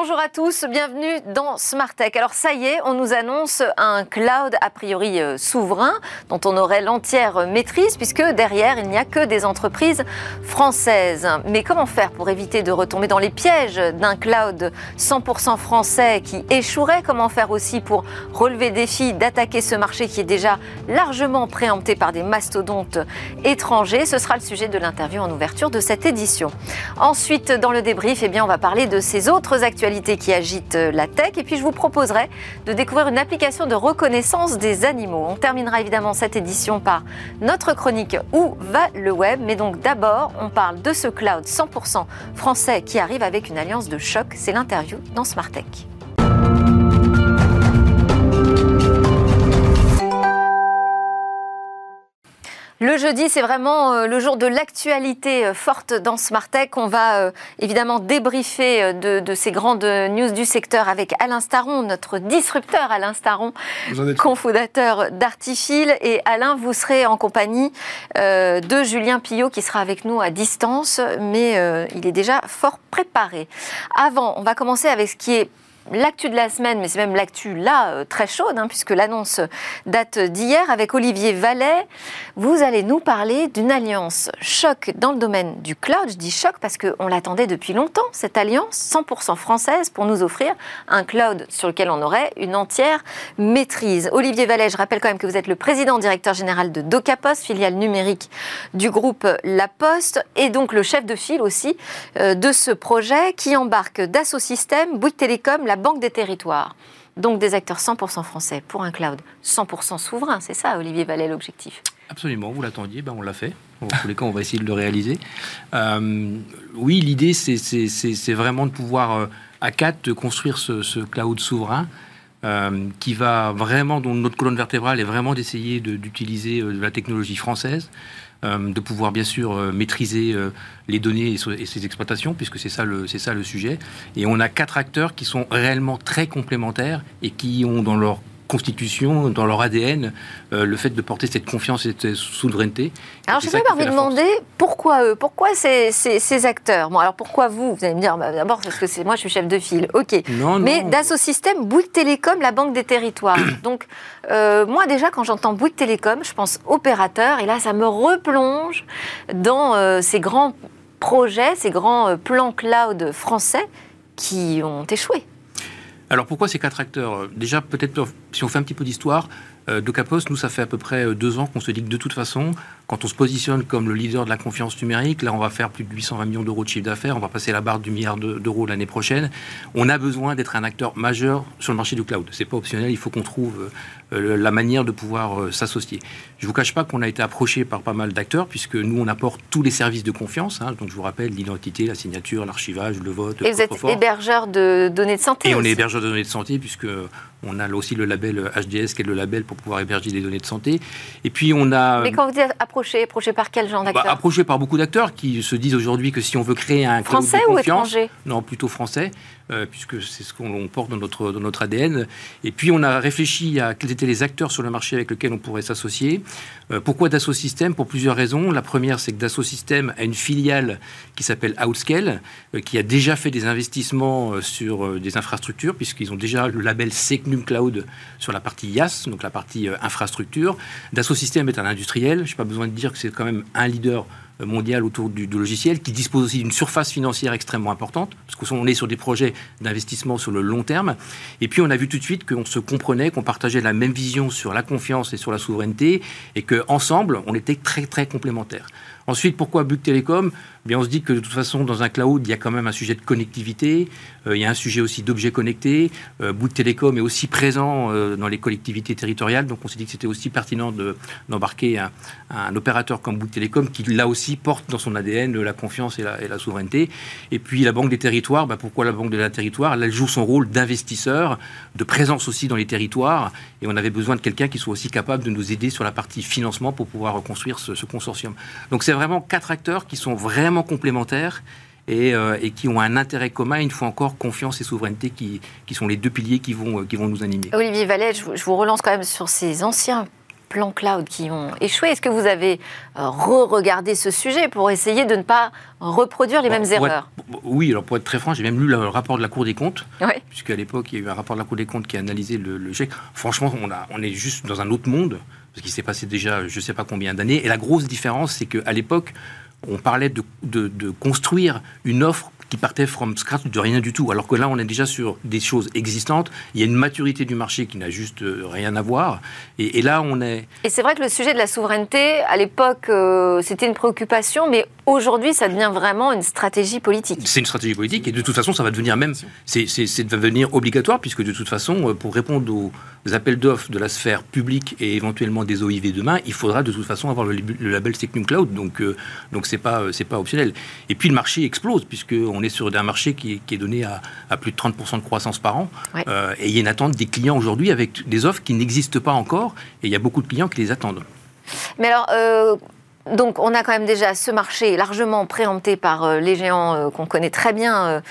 Bonjour à tous, bienvenue dans Smart Tech. Alors ça y est, on nous annonce un cloud a priori euh, souverain dont on aurait l'entière maîtrise puisque derrière il n'y a que des entreprises françaises. Mais comment faire pour éviter de retomber dans les pièges d'un cloud 100% français qui échouerait? Comment faire aussi pour relever le défi d'attaquer ce marché qui est déjà largement préempté par des mastodontes étrangers? Ce sera le sujet de l'interview en ouverture de cette édition. Ensuite, dans le débrief, eh bien, on va parler de ces autres qui agite euh, la tech. Et puis je vous proposerai de découvrir une application de reconnaissance des animaux. On terminera évidemment cette édition par notre chronique Où va le web? Mais donc d'abord, on parle de ce cloud 100% français qui arrive avec une alliance de choc. C'est l'interview dans Smart Tech. Le jeudi, c'est vraiment euh, le jour de l'actualité euh, forte dans Smart Tech. On va euh, évidemment débriefer de, ces grandes news du secteur avec Alain Staron, notre disrupteur Alain Staron, cofondateur d'Artifil. Et Alain, vous serez en compagnie de Julien Pillot qui sera avec nous à distance, mais il est déjà fort préparé. Avant, on va commencer avec ce qui est l'actu de la semaine, mais c'est même l'actu là euh, très chaude, hein, puisque l'annonce date d'hier avec Olivier Vallet. Vous allez nous parler d'une alliance choc dans le domaine du cloud. Je dis choc parce qu'on l'attendait depuis longtemps, cette alliance 100% française pour nous offrir un cloud sur lequel on aurait une entière maîtrise. Olivier Vallet, je rappelle quand même que vous êtes le président directeur général de DocaPost, filiale numérique du groupe La Poste, et donc le chef de file aussi euh, de ce projet qui embarque Dassault Systèmes, Bouygues Télécom, la Banque des Territoires. Donc des acteurs 100% français pour un cloud 100% souverain, c'est ça Olivier Vallet l'objectif Absolument, vous l'attendiez, ben on l'a fait. En tous les cas, on va essayer de le réaliser. Euh, oui, l'idée, c'est vraiment de pouvoir, euh, à quatre, construire ce, cloud souverain euh, qui va vraiment, dont notre colonne vertébrale est vraiment d'essayer d'utiliser la technologie française, de pouvoir bien sûr euh, maîtriser euh, les données et, ses exploitations, puisque c'est ça, le, ça le sujet. Et on a quatre acteurs qui sont réellement très complémentaires et qui ont dans leur constitution, dans leur ADN, le fait de porter cette confiance et cette souveraineté. Alors, je pas vous demander pourquoi eux, pourquoi ces, ces, acteurs? Bon, alors pourquoi vous? Vous allez me dire, bah, d'abord, parce que c'est moi, je suis chef de file, ok. Non, Mais Dassault Systèmes, Bouygues Télécom, la Banque des Territoires. Donc, euh, moi, déjà, quand j'entends Bouygues Télécom, je pense opérateur, et là, ça me replonge dans euh, ces grands projets, ces grands euh, plans cloud français qui ont échoué. Alors pourquoi ces quatre acteurs? Déjà, peut-être si on fait un petit peu d'histoire, DocaPost, nous, ça fait à peu près deux ans qu'on se dit que de toute façon, quand on se positionne comme le leader de la confiance numérique, là on va faire plus de 820 millions d'euros de chiffre d'affaires, on va passer la barre du milliard d'euros l'année prochaine. On a besoin d'être un acteur majeur sur le marché du cloud. C'est pas optionnel, il faut qu'on trouve euh, la manière de pouvoir euh, s'associer. Je vous cache pas qu'on a été approché par pas mal d'acteurs puisque nous on apporte tous les services de confiance. Hein. donc je vous rappelle l'identité, la signature, l'archivage, le vote. Et vous êtes hébergeur de données de santé. Et on est hébergeur de données de santé puisque on a aussi le label HDS qui est le label pour pouvoir héberger des données de santé. Et puis on a. Mais quand vous dites approché, approché par quel genre bah, d'acteurs Approché par beaucoup d'acteurs qui se disent aujourd'hui que si on veut créer un français ou étranger Non, plutôt français. Euh, puisque c'est ce qu'on porte dans notre, dans notre ADN. Et puis on a réfléchi à quels étaient les acteurs sur le marché avec lesquels on pourrait s'associer. Euh, pourquoi Dassault Systèmes? Pour plusieurs raisons. La première, c'est que Dassault Systèmes a une filiale qui s'appelle Outscale, euh, qui a déjà fait des investissements sur des infrastructures, puisqu'ils ont déjà le label Secnum Cloud sur la partie IaaS, donc la partie infrastructure. Dassault Systèmes est un industriel. Je n'ai pas besoin de dire que c'est quand même un leader mondial autour du, logiciel, qui dispose aussi d'une surface financière extrêmement importante, parce qu'on est sur des projets d'investissement sur le long terme. Et puis on a vu tout de suite qu'on se comprenait, qu'on partageait la même vision sur la confiance et sur la souveraineté, et qu'ensemble, on était très très complémentaires. Ensuite, pourquoi Bouygues Télécom on se dit que de toute façon, dans un cloud, il y a quand même un sujet de connectivité, euh, il y a un sujet aussi d'objets connectés. Euh, Bouygues Télécom est aussi présent euh, dans les collectivités territoriales, donc on s'est dit que c'était aussi pertinent d'embarquer un, opérateur comme Bouygues Télécom qui, là aussi, porte dans son ADN la confiance et la, souveraineté. Et puis la Banque des Territoires, bah, pourquoi la Banque des Territoires Elle joue son rôle d'investisseur, de présence aussi dans les territoires, et on avait besoin de quelqu'un qui soit aussi capable de nous aider sur la partie financement pour pouvoir reconstruire ce, ce consortium. Donc c'est vraiment quatre acteurs qui sont vraiment complémentaires euh, et, qui ont un intérêt commun, une fois encore, confiance et souveraineté qui, qui sont les deux piliers qui vont, qui vont nous animer. Olivier Vallet, je, vous relance quand même sur ces anciens plans cloud qui ont échoué. Est-ce que vous avez euh, re-regardé ce sujet pour essayer de ne pas reproduire les mêmes erreurs? Oui, alors pour être très franc, j'ai même lu le rapport de la Cour des comptes, puisqu'à l'époque, il y a eu un rapport de la Cour des comptes qui a analysé le, le Franchement, on, a, on est juste dans un autre monde, parce qu'il s'est passé déjà je ne sais pas combien d'années. Et la grosse différence, c'est qu'à l'époque, on parlait de, construire une offre qui partait from scratch de rien du tout. Alors que là, on est déjà sur des choses existantes. Il y a une maturité du marché qui n'a juste euh, rien à voir. Et, là, on est. Et c'est vrai que le sujet de la souveraineté, à l'époque, euh, c'était une préoccupation, mais aujourd'hui, ça devient vraiment une stratégie politique. C'est une stratégie politique, et de toute façon, ça va devenir même. C'est devenir obligatoire, puisque de toute façon, euh, pour répondre aux appels d'offres de la sphère publique et éventuellement des OIV demain, il faudra de toute façon avoir le, label Secnum Cloud. Donc, donc c'est pas, c'est pas optionnel. Et puis le marché explose, puisque on est sur un marché qui est, donné à, plus de 30% de croissance par an. Euh, et il y a une attente des clients aujourd'hui avec des offres qui n'existent pas encore. Et il y a beaucoup de clients qui les attendent. Mais alors, euh, donc on a quand même déjà ce marché largement préempté par euh, les géants qu'on connaît très bien,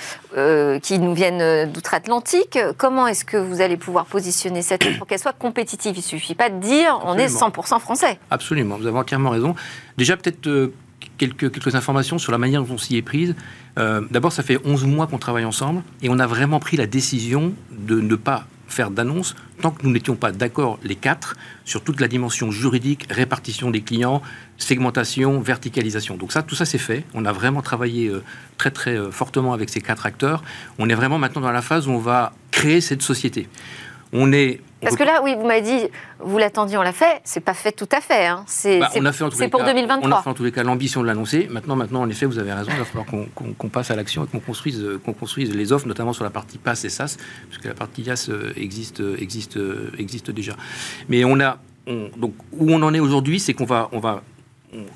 qui nous viennent d'outre-Atlantique. Comment est-ce que vous allez pouvoir positionner cette offre pour qu'elle soit compétitive? Il ne suffit pas de dire on est 100% français. Absolument, vous avez entièrement raison. Déjà peut-être quelques, quelques informations sur la manière dont on s'y est prise. Euh, d'abord, ça fait 11 mois qu'on travaille ensemble et on a vraiment pris la décision de ne pas faire d'annonce tant que nous n'étions pas d'accord, les quatre, sur toute la dimension juridique, répartition des clients, segmentation, verticalisation. Donc ça, tout ça, c'est fait. On a vraiment travaillé euh, très, très euh, fortement avec ces quatre acteurs. On est vraiment maintenant dans la phase où on va créer cette société. On est parce que là, oui, vous m'avez dit, vous l'attendiez, on l'a fait. C'est pas fait tout à fait. Hein. C'est bah, pour 2023. On a fait en tous les cas l'ambition de l'annoncer. Maintenant, maintenant, en effet, vous avez raison. Il va falloir qu'on passe à l'action et qu'on construise, qu'on construise les offres, notamment sur la partie PASS et SAS, puisque la partie IAS euh, existe, existe, existe déjà. Mais on a, donc, où on en est aujourd'hui, c'est qu'on va, on va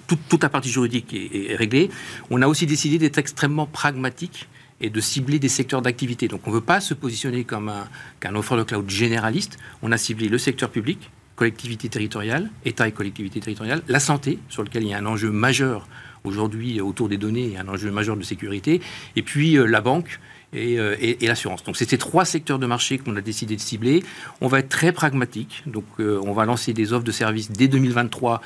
toute, la partie juridique est, est, réglée. On a aussi décidé d'être extrêmement pragmatique et de cibler des secteurs d'activité. Donc on ne veut pas se positionner comme un, qu'un offre de cloud généraliste. On a ciblé le secteur public, collectivité territoriale, État et collectivité territoriale, la santé, sur lequel il y a un enjeu majeur aujourd'hui autour des données, un enjeu majeur de sécurité, et puis euh, la banque. Euh, et, l'assurance. Donc ces trois secteurs de marché qu'on a décidé de cibler. On va être très pragmatique. Donc euh, on va lancer des offres de services dès 2023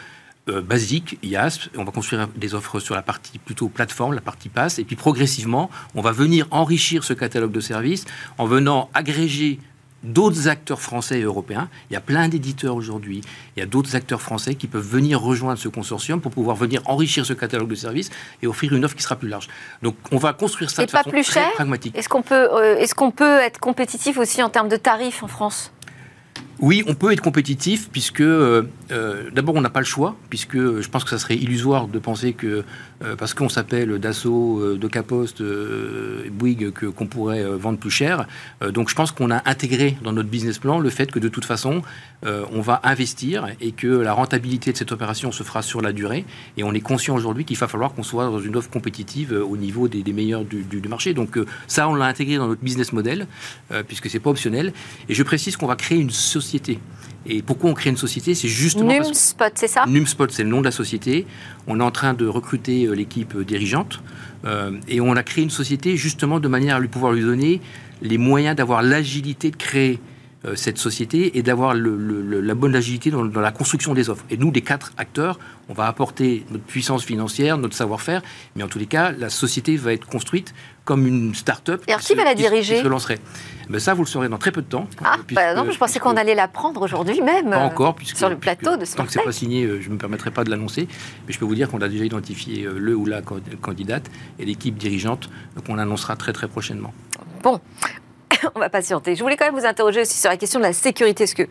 euh, basique, IASP. On va construire des offres sur la partie plutôt plateforme, la partie passe. Et puis progressivement, on va venir enrichir ce catalogue de services en venant agréger d'autres acteurs français et européens. Il y a plein d'éditeurs aujourd'hui. Il y a d'autres acteurs français qui peuvent venir rejoindre ce consortium pour pouvoir venir enrichir ce catalogue de services et offrir une offre qui sera plus large. Donc, on va construire ça de pas façon plus très cher? pragmatique. Est-ce qu'on peut, euh, est-ce qu'on peut être compétitif aussi en termes de tarifs en France? Oui, on peut être compétitif puisque euh, euh, d'abord on n'a pas le choix puisque je pense que ça serait illusoire de penser que euh, parce qu'on s'appelle Dassault, de Caposte, Bouygues que qu'on pourrait vendre plus cher. donc je pense qu'on a intégré dans notre business plan le fait que de toute façon on va investir et que la rentabilité de cette opération se fera sur la durée et on est conscient aujourd'hui qu'il va falloir qu'on soit dans une offre compétitive au niveau des, meilleurs du, du, marché. Donc ça on l'a intégré dans notre business model puisque c'est pas optionnel et je précise qu'on va créer une société société. Et pourquoi on crée une société C'est justement. Numspot, c'est ça? Numspot, c'est le nom de la société. On est en train de recruter euh, l'équipe dirigeante. Euh, et on a créé une société justement de manière à lui pouvoir lui donner les moyens d'avoir l'agilité de créer cette société et d'avoir la bonne agilité dans, la construction des offres. Et nous, les quatre acteurs, on va apporter notre puissance financière, notre savoir-faire, mais en tous les cas, la société va être construite comme une start-up. Et alors, qui, va la diriger se lancerait. Ben ça, vous le saurez dans très peu de temps. Ah, bah non, je pensais qu'on allait la prendre aujourd'hui même. Pas encore, puisque sur le plateau de ce Tant que c'est pas signé, euh, je ne me permettrai pas de l'annoncer, mais je peux vous dire qu'on a déjà identifié euh, le ou la candidate et l'équipe dirigeante, qu'on annoncera très très prochainement. Bon, on va patienter. Je voulais quand même vous interroger aussi sur la question de la sécurité. Que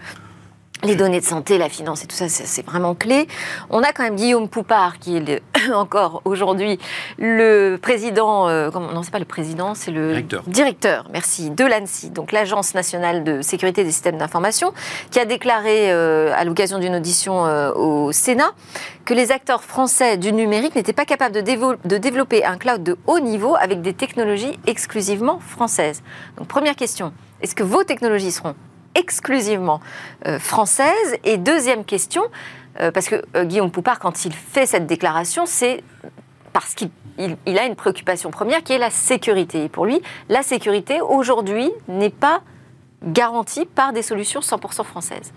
les données de santé, la finance et tout ça, c'est vraiment clé. On a quand même Guillaume Poupard, qui est encore aujourd'hui le président, euh, non, c'est pas le président, c'est le directeur. directeur, merci, de l'ANSI, donc l'Agence nationale de sécurité des systèmes d'information, qui a déclaré euh, à l'occasion d'une audition euh, au Sénat que les acteurs français du numérique n'étaient pas capables de, de développer un cloud de haut niveau avec des technologies exclusivement françaises. Donc première question, est-ce que vos technologies seront exclusivement euh, française Et deuxième question, euh, parce que euh, Guillaume Poupard, quand il fait cette déclaration, c'est parce qu'il a une préoccupation première qui est la sécurité. Et pour lui, la sécurité, aujourd'hui, n'est pas garantie par des solutions 100% françaises.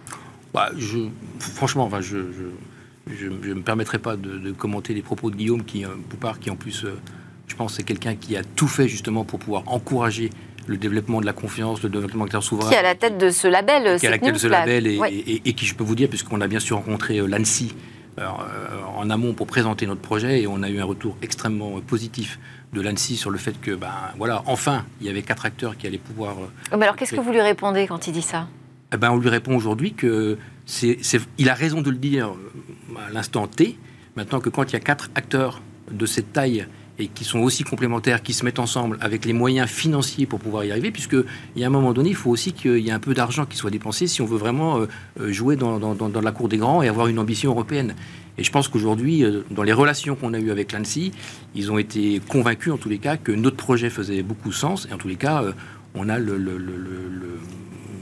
bah, je, Franchement, enfin, je ne me permettrai pas de, commenter les propos de Guillaume, qui, Poupard, qui en plus, je pense, c'est quelqu'un qui a tout fait justement pour pouvoir encourager le développement de la confiance, le développement de souverain. Qui est à la tête de ce label, Qui est à la tête de ce label et, et, qui, je peux vous dire, puisqu'on a bien sûr rencontré l'ANSI en amont pour présenter notre projet et on a eu un retour extrêmement positif de l'ANSI sur le fait que, ben voilà, enfin, il y avait quatre acteurs qui allaient pouvoir. Mais alors, qu'est-ce que vous lui répondez quand il dit ça? Eh ben, on lui répond aujourd'hui que c'est, il a raison de le dire à l'instant T. Maintenant que quand il y a quatre acteurs de cette taille et qui sont aussi complémentaires, qui se mettent ensemble avec les moyens financiers pour pouvoir y arriver, puisque il y a un moment donné, il faut aussi qu'il y ait un peu d'argent qui soit dépensé si on veut vraiment euh, euh, jouer dans, la cour des grands et avoir une ambition européenne. Et je pense qu'aujourd'hui, euh, dans les relations qu'on a eues avec l'ANSI, ils ont été convaincus en tous les cas que notre projet faisait beaucoup sens, et en tous les cas, on a le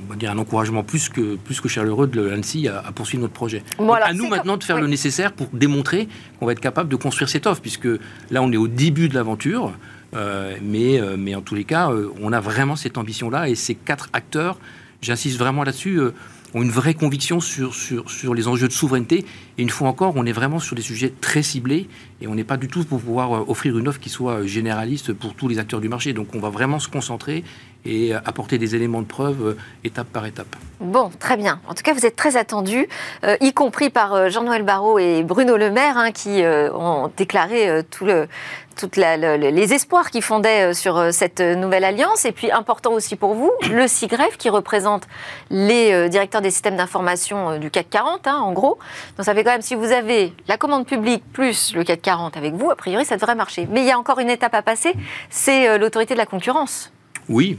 on va dire un encouragement plus que, plus que chaleureux de l'ANSI à, poursuivre notre projet. à nous maintenant de faire le nécessaire pour démontrer qu'on va être capable de construire cette offre, puisque là on est au début de l'aventure, euh, mais, euh, mais en tous les cas, euh, on a vraiment cette ambition-là et ces quatre acteurs, j'insiste vraiment là-dessus, ont une vraie conviction sur, sur, sur les enjeux de souveraineté. Et une fois encore, on est vraiment sur des sujets très ciblés et on n'est pas du tout pour pouvoir offrir une offre qui soit généraliste pour tous les acteurs du marché. Donc on va vraiment se concentrer et apporter des éléments de preuve euh, étape par étape. Bon, très bien. En tout cas, vous êtes très attendu, euh, y compris par euh, Jean-Noël Barrot et Bruno Le Maire, hein, qui ont déclaré toutes les espoirs qui fondaient sur cette nouvelle alliance. Et puis, important aussi pour vous, le CIGREF, qui représente les directeurs des systèmes d'information du CAC 40, hein, en gros. Donc, ça fait quand même, si vous avez la commande publique plus le CAC 40 avec vous, a priori, ça devrait marcher. Mais il y a encore une étape à passer, c'est l'autorité de la concurrence. Oui,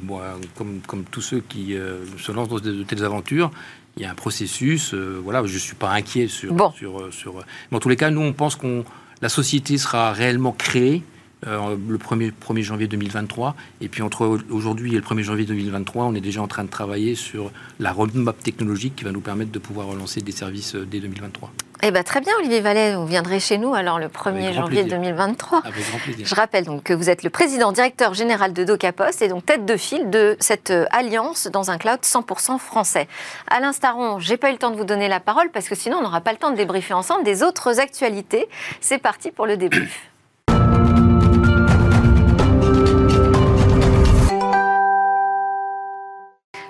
comme, comme, tous ceux qui euh, se lancent dans de, telles aventures, il y a un processus. Euh, voilà, je ne suis pas inquiet sur, sur, euh, sur. Mais en tous les cas, nous, on pense que la société sera réellement créée le 1er, 1er, janvier 2023. Et puis entre aujourd'hui et le 1er janvier 2023, on est déjà en train de travailler sur la roadmap technologique qui va nous permettre de pouvoir relancer des services dès 2023. Eh ben, très bien, Olivier Vallet, vous viendrez chez nous alors le 1er janvier 2023. Avec grand plaisir. Je rappelle donc que vous êtes le président directeur général de DocaPost et donc tête de file de cette euh, alliance dans un cloud 100% français. Alain Staron, j'ai pas eu le temps de vous donner la parole parce que sinon on n'aura pas le temps de débriefer ensemble des autres actualités. C'est parti pour le débrief.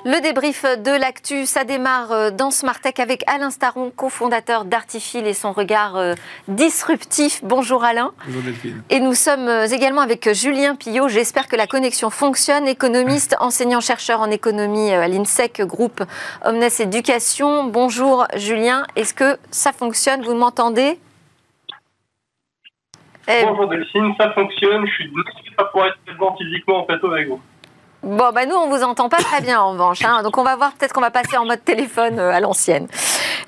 Le débrief de l'actu, ça démarre euh, dans Smartech avec Alain Staron, cofondateur d'Artifil et son regard euh, disruptif. Bonjour Alain. Bonjour Delphine. Et nous sommes euh, également avec Julien Pillot. J'espère que la connexion fonctionne. Économiste, enseignant-chercheur en économie à l'INSEC, groupe Omnes Éducation. Bonjour Julien. Est-ce que ça fonctionne? Vous m'entendez? Bonjour Delphine, ça fonctionne. Je suis désolé de pas pouvoir être présent physiquement en plateau avec vous. Bon, bah nous, on vous entend pas très bien en revanche. Hein. Donc, on va voir, peut-être qu'on va passer en mode téléphone euh, à l'ancienne.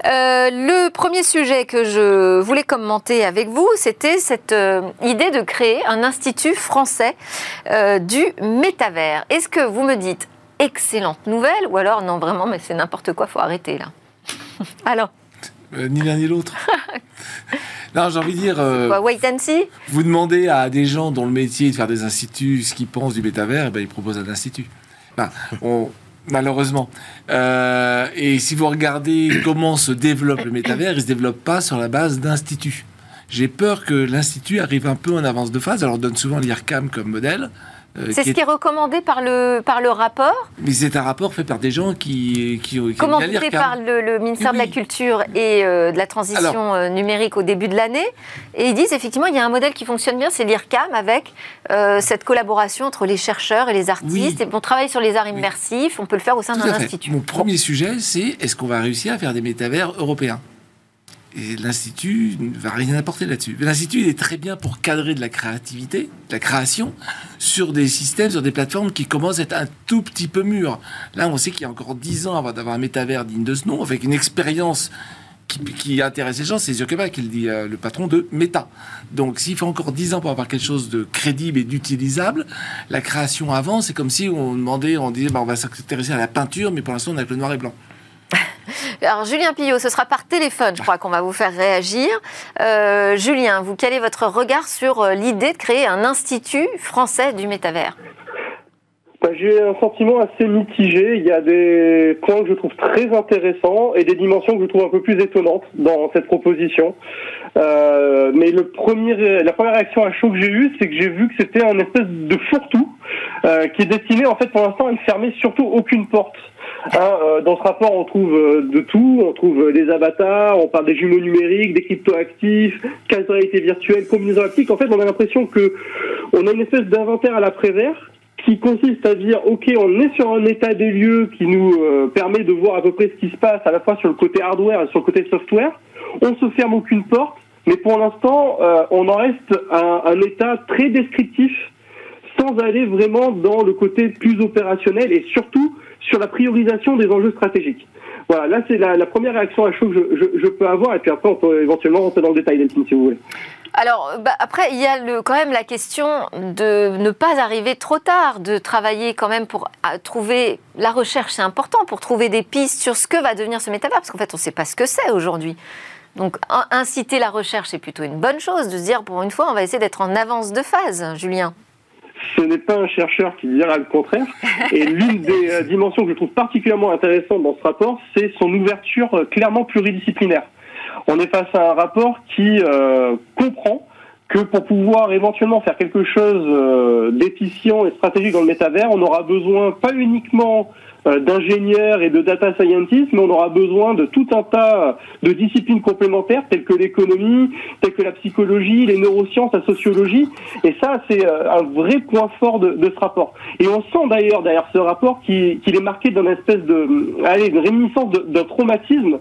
Euh, le premier sujet que je voulais commenter avec vous, c'était cette euh, idée de créer un institut français du métavers. Est-ce que vous me dites excellente nouvelle ou alors non, vraiment, mais c'est n'importe quoi, faut arrêter là? Alors Ni l'un ni l'autre. Non, j'ai envie de dire. Euh, wait and see? Vous demandez à des gens dont le métier est de faire des instituts ce qu'ils pensent du métavers, eh ben, ils proposent un institut. malheureusement. Euh, et si vous regardez comment se développe le métavers, il ne se développe pas sur la base d'instituts. J'ai peur que l'institut arrive un peu en avance de phase. Alors, on donne souvent l'IRCAM comme modèle. Euh, c'est ce qui est recommandé par le, par le rapport Mais c'est un rapport fait par des gens qui... qui, qui Commenté par le, ministère de la Culture et euh, de la Transition euh, numérique au début de l'année. Et ils disent effectivement, il y a un modèle qui fonctionne bien, c'est l'IRCAM, avec cette collaboration entre les chercheurs et les artistes. Et on travaille sur les arts immersifs, on peut le faire au sein d'un institut. Mon premier sujet, c'est est-ce qu'on va réussir à faire des métavers européens? Et l'Institut ne va rien apporter là-dessus. L'Institut, est très bien pour cadrer de la créativité, de la création, sur des systèmes, sur des plateformes qui commencent à être un tout petit peu mûres. Là, on sait qu'il y a encore dix ans avant d'avoir un métavers digne de ce nom, avec une expérience qui, intéresse les gens, c'est Zuckerberg qui le dit, euh, le patron de Meta. Donc, s'il faut encore dix ans pour avoir quelque chose de crédible et d'utilisable, la création avance. C'est comme si on demandait, on disait, bah, on va s'intéresser à la peinture, mais pour l'instant, on a que le noir et blanc. Alors Julien Pillot, ce sera par téléphone, je crois qu'on va vous faire réagir. Euh, Julien, vous, quel est votre regard sur euh, l'idée de créer un institut français du métavers? Bah, j'ai un sentiment assez mitigé. Il y a des points que je trouve très intéressants et des dimensions que je trouve un peu plus étonnantes dans cette proposition. Euh, mais le premier, la première réaction à chaud que j'ai eue, c'est que j'ai vu que c'était un espèce de fourre-tout euh, qui est destiné en fait pour l'instant à ne fermer surtout aucune porte. Hein, euh, dans ce rapport, on trouve euh, de tout. On trouve des avatars, on parle des jumeaux numériques, des cryptoactifs, carte réalité virtuelle, combinaison optique. En fait, on a l'impression que on a une espèce d'inventaire à l'après-vert qui consiste à dire, OK, on est sur un état des lieux qui nous euh, permet de voir à peu près ce qui se passe à la fois sur le côté hardware et sur le côté software. On se ferme aucune porte, mais pour l'instant, euh, on en reste à un état très descriptif sans aller vraiment dans le côté plus opérationnel et surtout sur la priorisation des enjeux stratégiques. Voilà, là c'est la, première réaction à chaud que je, peux avoir, et puis après on peut éventuellement rentrer dans le détail, Delphine, si vous voulez. Alors, bah, après, il y a quand même la question de ne pas arriver trop tard, de travailler quand même pour trouver. La recherche, c'est important pour trouver des pistes sur ce que va devenir ce métavers, parce qu'en fait, on ne sait pas ce que c'est aujourd'hui. Donc, inciter la recherche, c'est plutôt une bonne chose de se dire, pour une fois, on va essayer d'être en avance de phase, Julien ce n'est pas un chercheur qui dira le contraire. Et l'une des euh, dimensions que je trouve particulièrement intéressante dans ce rapport, c'est son ouverture euh, clairement pluridisciplinaire. On est face à un rapport qui euh, comprend que pour pouvoir éventuellement faire quelque chose d'efficient et stratégique dans le métavers, on aura besoin pas uniquement d'ingénieurs et de data scientists, mais on aura besoin de tout un tas de disciplines complémentaires telles que l'économie, telles que la psychologie, les neurosciences, la sociologie. Et ça, c'est euh, un vrai point fort de, ce rapport. Et on sent d'ailleurs derrière ce rapport qu'il est marqué d'une espèce de, allez, une réminiscence d'un traumatisme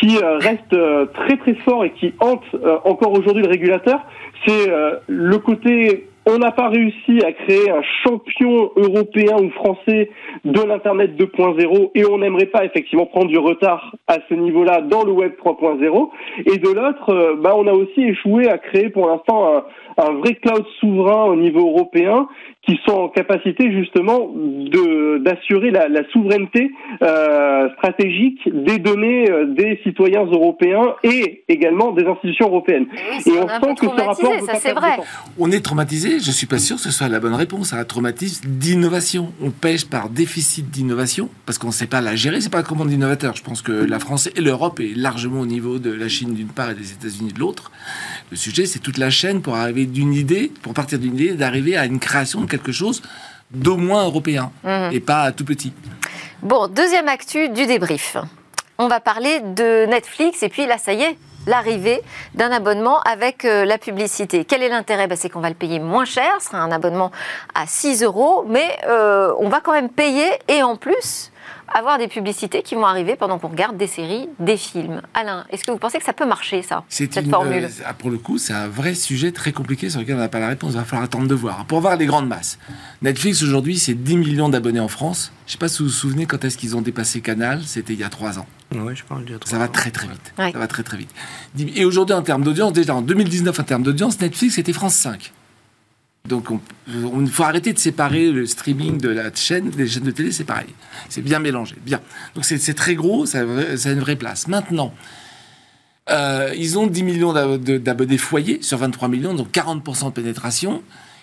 qui euh, reste très très fort et qui hante encore aujourd'hui le régulateur. C'est le côté on n'a pas réussi à créer un champion européen ou français de l'Internet 2.0 et on n'aimerait pas effectivement prendre du retard à ce niveau-là dans le Web 3.0. Et de l'autre, bah, on a aussi échoué à créer pour l'instant un, un vrai cloud souverain au niveau européen qui sont en capacité justement de d'assurer la, la, souveraineté euh, stratégique des données euh, des citoyens européens et également des institutions européennes. Oui, et on, sent que ce rapport ça c'est vrai. On est traumatisé. Je suis pas sûr que ce soit la bonne réponse à un traumatisme d'innovation. On pêche par déficit d'innovation parce qu'on ne sait pas la gérer. C'est pas un commande d'innovateur. Je pense que la France et l'Europe est largement au niveau de la Chine d'une part et des États-Unis de l'autre. Le sujet, c'est toute la chaîne pour arriver d'une idée, pour partir d'une idée, d'arriver à une création de quelque chose d'au moins européen mmh. et pas tout petit. Bon, deuxième actu du débrief. On va parler de Netflix et puis là, ça y est, l'arrivée d'un abonnement avec euh, la publicité. Quel est l'intérêt? Ben, C'est qu'on va le payer moins cher, ce sera un abonnement à 6 euros, mais euh, on va quand même payer et en plus avoir des publicités qui vont arriver pendant qu'on regarde des séries, des films. Alain, est-ce que vous pensez que ça peut marcher, ça, cette une, formule? euh, Pour le coup, c'est un vrai sujet très compliqué sur lequel on n'a pas la réponse. Il va falloir attendre de voir. Pour voir les grandes masses, Netflix, aujourd'hui, c'est 10 millions d'abonnés en France. Je ne sais pas si vous vous souvenez quand est-ce qu'ils ont dépassé Canal? C'était il y a 3 ans. Oui, je parle de Ça va très très vite. Ouais. Ça va très très vite. Et aujourd'hui, en termes d'audience, déjà en 2019, en termes d'audience, Netflix, c'était France 5. Donc, il faut arrêter de séparer le streaming de la chaîne, des chaînes de télé, c'est pareil. C'est bien mélangé. Bien. Donc, c'est très gros, ça, a une vraie place. Maintenant, euh, ils ont 10 millions d'abonnés foyers sur 23 millions, donc 40% de pénétration.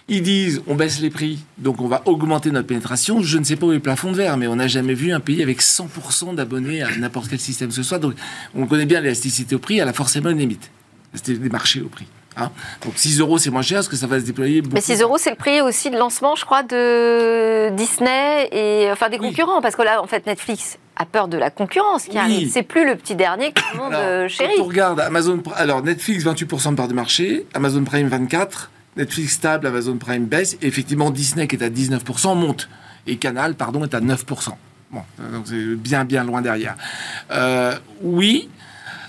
Ils disent on baisse les prix, donc on va augmenter notre pénétration. Je ne sais pas où est le plafond de verre, mais on n'a jamais vu un pays avec 100% d'abonnés à n'importe quel système que ce soit. Donc, on connaît bien l'élasticité au prix, elle a forcément une limite. C'était des marchés au prix. Hein Donc 6 euros, c'est moins cher, est-ce que ça va se déployer beaucoup Mais 6 euros, c'est le prix aussi de lancement, je crois, de Disney et enfin des concurrents, parce que là, en fait, Netflix a peur de la concurrence qui oui. arrive. C'est plus le petit dernier que tout le monde alors, chérit. Quand on regarde Amazon, alors Netflix 28% de part de marché, Amazon Prime 24, Netflix stable, Amazon Prime baisse, et effectivement Disney qui est à 19% monte et Canal, pardon, est à 9%. Bon, donc c'est bien bien loin derrière. Euh, oui,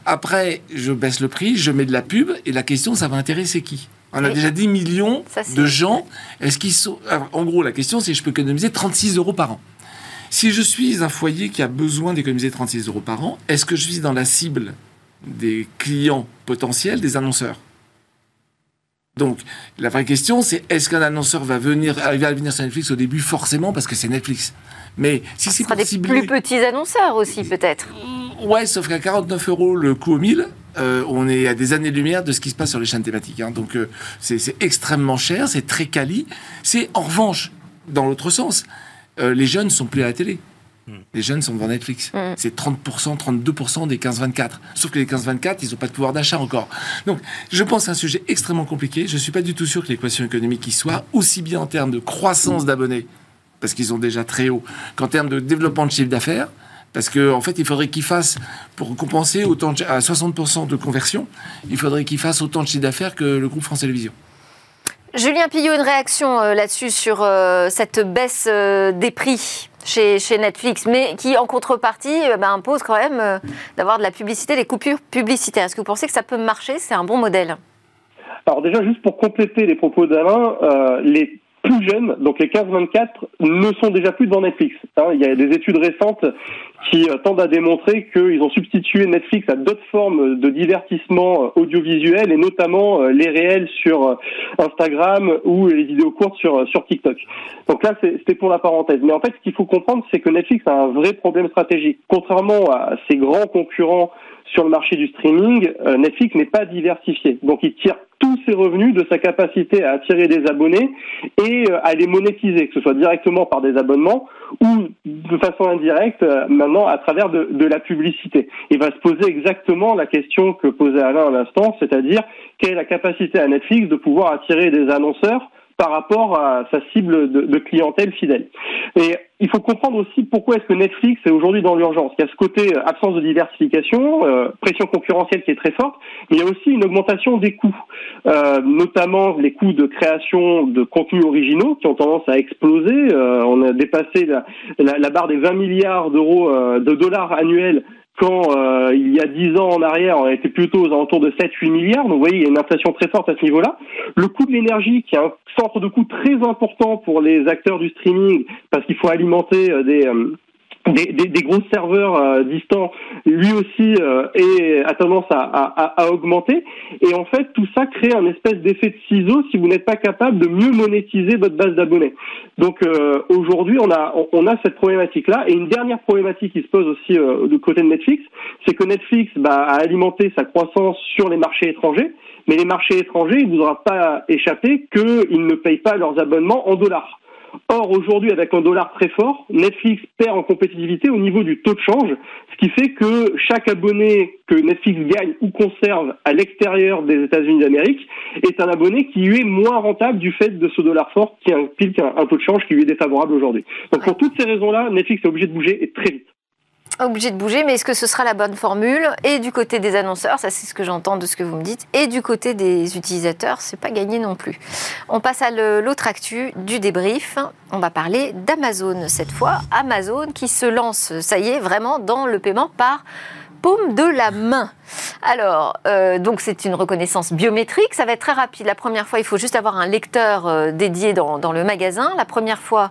après, je baisse le prix, je mets de la pub, et la question, ça va intéresser qui? On a déjà 10 millions ça, de gens. Est-ce qu'ils sont. Alors, en gros, la question, c'est je peux économiser 36 euros par an. Si je suis un foyer qui a besoin d'économiser 36 euros par an, est-ce que je suis dans la cible des clients potentiels des annonceurs? Donc, la vraie question, c'est est-ce qu'un annonceur va venir, arriver à venir sur Netflix au début? Forcément, parce que c'est Netflix. Mais si c'est des plus petits annonceurs aussi, peut-être. Ouais, sauf qu'à 49 euros le coût au 1000, euh, on est à des années-lumière de ce qui se passe sur les chaînes thématiques. Hein. Donc, euh, c'est extrêmement cher, c'est très quali. C'est en revanche, dans l'autre sens, euh, les jeunes sont plus à la télé. Les jeunes sont devant Netflix. Mm. C'est 30%, 32% des 15-24. Sauf que les 15-24, ils n'ont pas de pouvoir d'achat encore. Donc, je pense que c'est un sujet extrêmement compliqué. Je ne suis pas du tout sûr que l'équation économique y soit, aussi bien en termes de croissance d'abonnés, parce qu'ils sont déjà très hauts, qu'en termes de développement de chiffre d'affaires. Parce qu'en en fait, il faudrait qu'ils fassent, pour compenser autant de- à 60% de conversion, il faudrait qu'ils fassent autant de chiffre d'affaires que le groupe France Télévisions. Julien Pillot, une réaction euh, là-dessus sur euh, cette baisse euh, des prix chez, chez Netflix, mais qui en contrepartie euh, ben, impose quand même euh, d'avoir de la publicité, des coupures publicitaires. Est-ce que vous pensez que ça peut marcher? C'est un bon modèle Alors déjà, juste pour compléter les propos d'Alain, euh, les plus jeunes, donc les 15-24, ne sont déjà plus devant Netflix. hein. il y a des études récentes qui euh, tendent à démontrer qu'ils ont substitué Netflix à d'autres formes de divertissement euh, audiovisuel et notamment euh, les réels sur Instagram ou les vidéos courtes sur, sur TikTok. Donc là, c'était pour la parenthèse. Mais en fait, ce qu'il faut comprendre, c'est que Netflix a un vrai problème stratégique. Contrairement à ses grands concurrents sur le marché du streaming, euh, Netflix n'est pas diversifié. Donc il tire tous ses revenus de sa capacité à attirer des abonnés et euh, à les monétiser, que ce soit directement par des abonnements ou de façon indirecte euh, maintenant à travers de, de la publicité. Il va se poser exactement la question que posait Alain à l'instant, c'est-à-dire quelle est la capacité à Netflix de pouvoir attirer des annonceurs par rapport à sa cible de, clientèle fidèle. Et il faut comprendre aussi pourquoi est-ce que Netflix est aujourd'hui dans l'urgence. Il y a ce côté euh, absence de diversification, euh, pression concurrentielle qui est très forte, mais il y a aussi une augmentation des coûts, euh, notamment les coûts de création de contenus originaux qui ont tendance à exploser. Euh, on a dépassé la, barre des 20 milliards d'euros de dollars annuels quand euh, il y a 10 ans en arrière, on était plutôt aux alentours de 7-8 milliards. Donc vous voyez, il y a une inflation très forte à ce niveau-là. Le coût de l'énergie, qui est un centre de coût très important pour les acteurs du streaming, parce qu'il faut alimenter euh, des... euh, des, gros serveurs euh, distants, lui aussi euh, a tendance à, augmenter. Et en fait, tout ça crée un espèce d'effet de ciseau si vous n'êtes pas capable de mieux monétiser votre base d'abonnés. Donc euh, aujourd'hui, on a, on a cette problématique-là. Et une dernière problématique qui se pose aussi euh, du côté de Netflix, c'est que Netflix bah, a alimenté sa croissance sur les marchés étrangers. Mais les marchés étrangers, il ne vous aura pas échappé qu'ils ne payent pas leurs abonnements en dollars. Or, aujourd'hui, avec un dollar très fort, Netflix perd en compétitivité au niveau du taux de change, ce qui fait que chaque abonné que Netflix gagne ou conserve à l'extérieur des États-Unis d'Amérique est un abonné qui lui est moins rentable du fait de ce dollar fort qui implique un, taux de change qui lui est défavorable aujourd'hui. Donc, pour toutes ces raisons-là, Netflix est obligé de bouger et très vite. Obligé de bouger, mais est-ce que ce sera la bonne formule? Et du côté des annonceurs, ça c'est ce que j'entends de ce que vous me dites, et du côté des utilisateurs, c'est pas gagné non plus. On passe à l'autre actu du débrief. On va parler d'Amazon cette fois. Amazon qui se lance, ça y est, vraiment dans le paiement par paume de la main. Alors, euh, donc c'est une reconnaissance biométrique, ça va être très rapide. La première fois, il faut juste avoir un lecteur euh, dédié dans, dans le magasin. La première fois,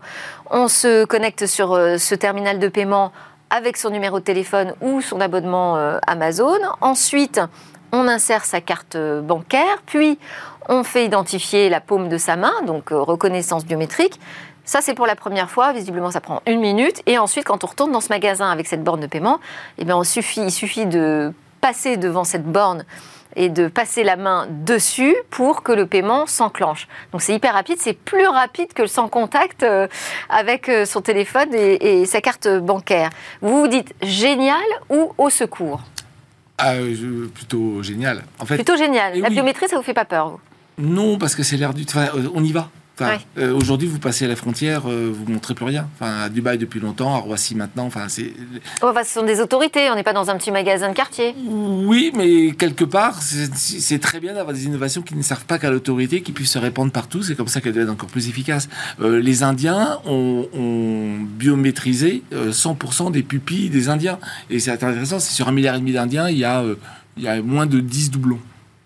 on se connecte sur euh, ce terminal de paiement avec son numéro de téléphone ou son abonnement euh, Amazon. Ensuite, on insère sa carte euh, bancaire, puis on fait identifier la paume de sa main, donc euh, reconnaissance biométrique. Ça, c'est pour la première fois. Visiblement, ça prend une minute. Et ensuite, quand on retourne dans ce magasin avec cette borne de paiement, eh bien, suffit, il suffit de passer devant cette borne et de passer la main dessus pour que le paiement s'enclenche. Donc c'est hyper rapide, c'est plus rapide que le sans contact euh, avec euh, son téléphone et, et sa carte bancaire. Vous vous dites génial ou au secours? Ah, je- plutôt génial. En fait, Plutôt génial. Et La oui. biométrie, ça vous fait pas peur vous? Non, parce que c'est l'air du. Enfin, euh, on y va. Enfin, Ouais. euh, Aujourd'hui, vous passez à la frontière, euh, vous montrez plus rien. Enfin, à Dubaï depuis longtemps, à Roissy maintenant. Enfin, c'est. Oh, Enfin, ce sont des autorités, on n'est pas dans un petit magasin de quartier. Oui, mais quelque part, c'est très bien d'avoir des innovations qui ne servent pas qu'à l'autorité, qui puissent se répandre partout. C'est comme ça qu'elles doivent être encore plus efficaces. Euh, les Indiens ont, ont biométrisé euh, 100% des pupilles des Indiens. Et c'est intéressant, c'est sur un milliard et demi d'Indiens, il y a, euh, il y a moins de 10 doublons.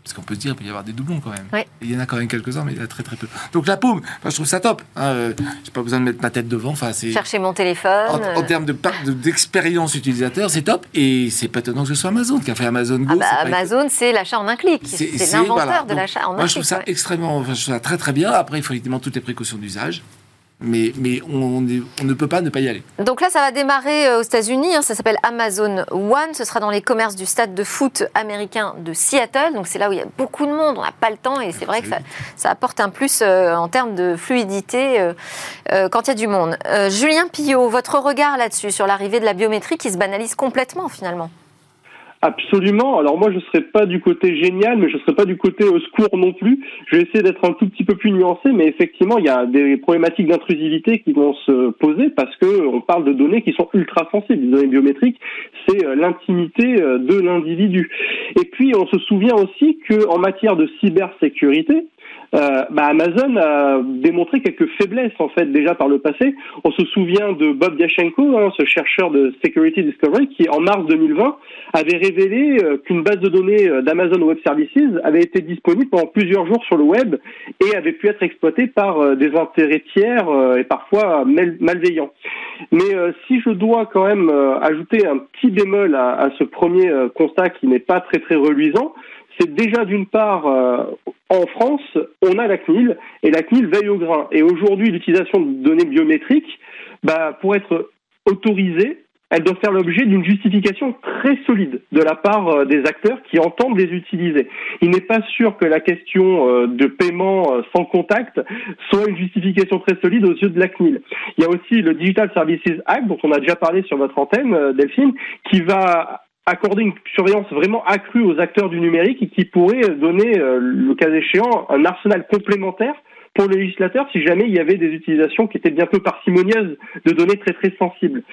Parce qu'on peut se dire, il peut y avoir des doublons quand même. Ouais. Il y en a quand même quelques-uns, mais il y en a très très peu. Donc la paume, enfin, je trouve ça top. Hein, euh, J'ai pas besoin de mettre ma tête devant. Enfin, c'est Chercher mon téléphone. en, en termes de par- de- d'expérience utilisateur, c'est top. Et c'est pas étonnant que ce soit Amazon qui a fait Amazon Go. ah bah, Amazon, c'est l'achat en un clic. c'est- l'inventeur voilà. de l'achat en un Moi, clic. je trouve ça ouais. extrêmement, enfin, je trouve ça très très bien. Après, il faut évidemment toutes les précautions d'usage. Mais, mais on, ne peut pas ne pas y aller. Donc là, ça va démarrer euh, aux États-Unis. Hein. ça s'appelle Amazon One. Ce sera dans les commerces du stade de foot américain de Seattle. Donc c'est là où il y a beaucoup de monde. On n'a pas le temps et c'est vrai que ça, apporte un plus euh, en termes de fluidité euh, quand il y a du monde. Julien Pillot, votre regard là-dessus, sur l'arrivée de la biométrie qui se banalise complètement finalement? Absolument. Alors moi, je ne serais pas du côté génial, mais je ne serais pas du côté au secours non plus. Je vais essayer d'être un tout petit peu plus nuancé, mais effectivement, il y a des problématiques d'intrusivité qui vont se poser parce que on parle de données qui sont ultra sensibles. Les données biométriques, c'est euh, l'intimité euh, de l'individu. Et puis, on se souvient aussi que en matière de cybersécurité, euh, bah Amazon a démontré quelques faiblesses en fait déjà par le passé. On se souvient de Bob Diachenko, hein, ce chercheur de Security Discovery, qui en mars 2020 avait révélé euh, qu'une base de données euh, d'Amazon Web Services avait été disponible pendant plusieurs jours sur le web et avait pu être exploitée par des intérêts tiers et parfois malveillants. Mais si je dois quand même ajouter un petit bémol à, à ce premier constat qui n'est pas très très reluisant, c'est déjà d'une part, euh, en France, on a la CNIL, et la CNIL veille au grain. Et aujourd'hui, l'utilisation de données biométriques, bah, pour être autorisée, elle doit faire l'objet d'une justification très solide de la part euh, des acteurs qui entendent les utiliser. Il n'est pas sûr que la question euh, de paiement sans contact soit une justification très solide aux yeux de la CNIL. Il y a aussi le Digital Services Act, dont on a déjà parlé sur votre antenne, Delphine, qui va accorder une surveillance vraiment accrue aux acteurs du numérique et qui pourrait donner, euh, le cas échéant, un arsenal complémentaire pour le législateur si jamais il y avait des utilisations qui étaient bien peu parcimonieuses de données très très sensibles.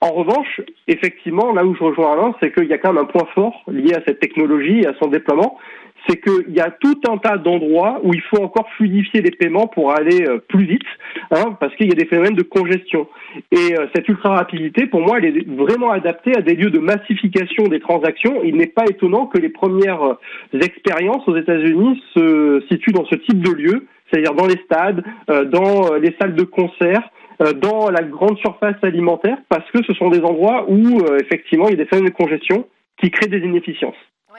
En revanche, effectivement, là où je rejoins Alain, c'est qu'il y a quand même un point fort lié à cette technologie et à son déploiement, c'est qu'il y a tout un tas d'endroits où il faut encore fluidifier les paiements pour aller euh, plus vite, hein, parce qu'il y a des phénomènes de congestion. Et euh, cette ultra rapidité, pour moi, elle est vraiment adaptée à des lieux de massification des transactions. Il n'est pas étonnant que les premières euh, expériences aux États-Unis se situent dans ce type de lieu, c'est-à-dire dans les stades, dans les salles de concert dans la grande surface alimentaire parce que ce sont des endroits où effectivement il y a des phénomènes de congestion qui créent des inefficiences.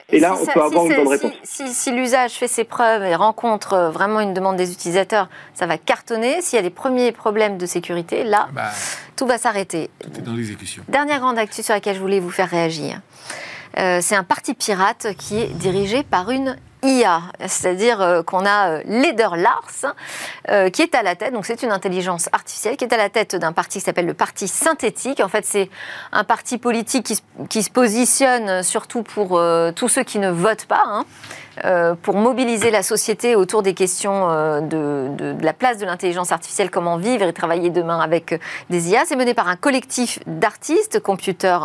Et, là, on peut avoir une bonne réponse. Si, l'usage fait ses preuves et rencontre euh, vraiment une demande des utilisateurs, ça va cartonner. S'il y a des premiers problèmes de sécurité, là, bah, tout va s'arrêter. dans l'exécution. Dernière grande actu sur laquelle je voulais vous faire réagir. Euh, c'est un parti pirate qui est dirigé par une IA, c'est-à-dire euh, qu'on a euh, Leder Lars euh, qui est à la tête, donc c'est une intelligence artificielle qui est à la tête d'un parti qui s'appelle le Parti synthétique. En fait, c'est un parti politique qui, se positionne surtout pour tous ceux qui ne votent pas. Hein. Pour mobiliser la société autour des questions de, la place de l'intelligence artificielle, comment vivre et travailler demain avec des IA. C'est mené par un collectif d'artistes, Computer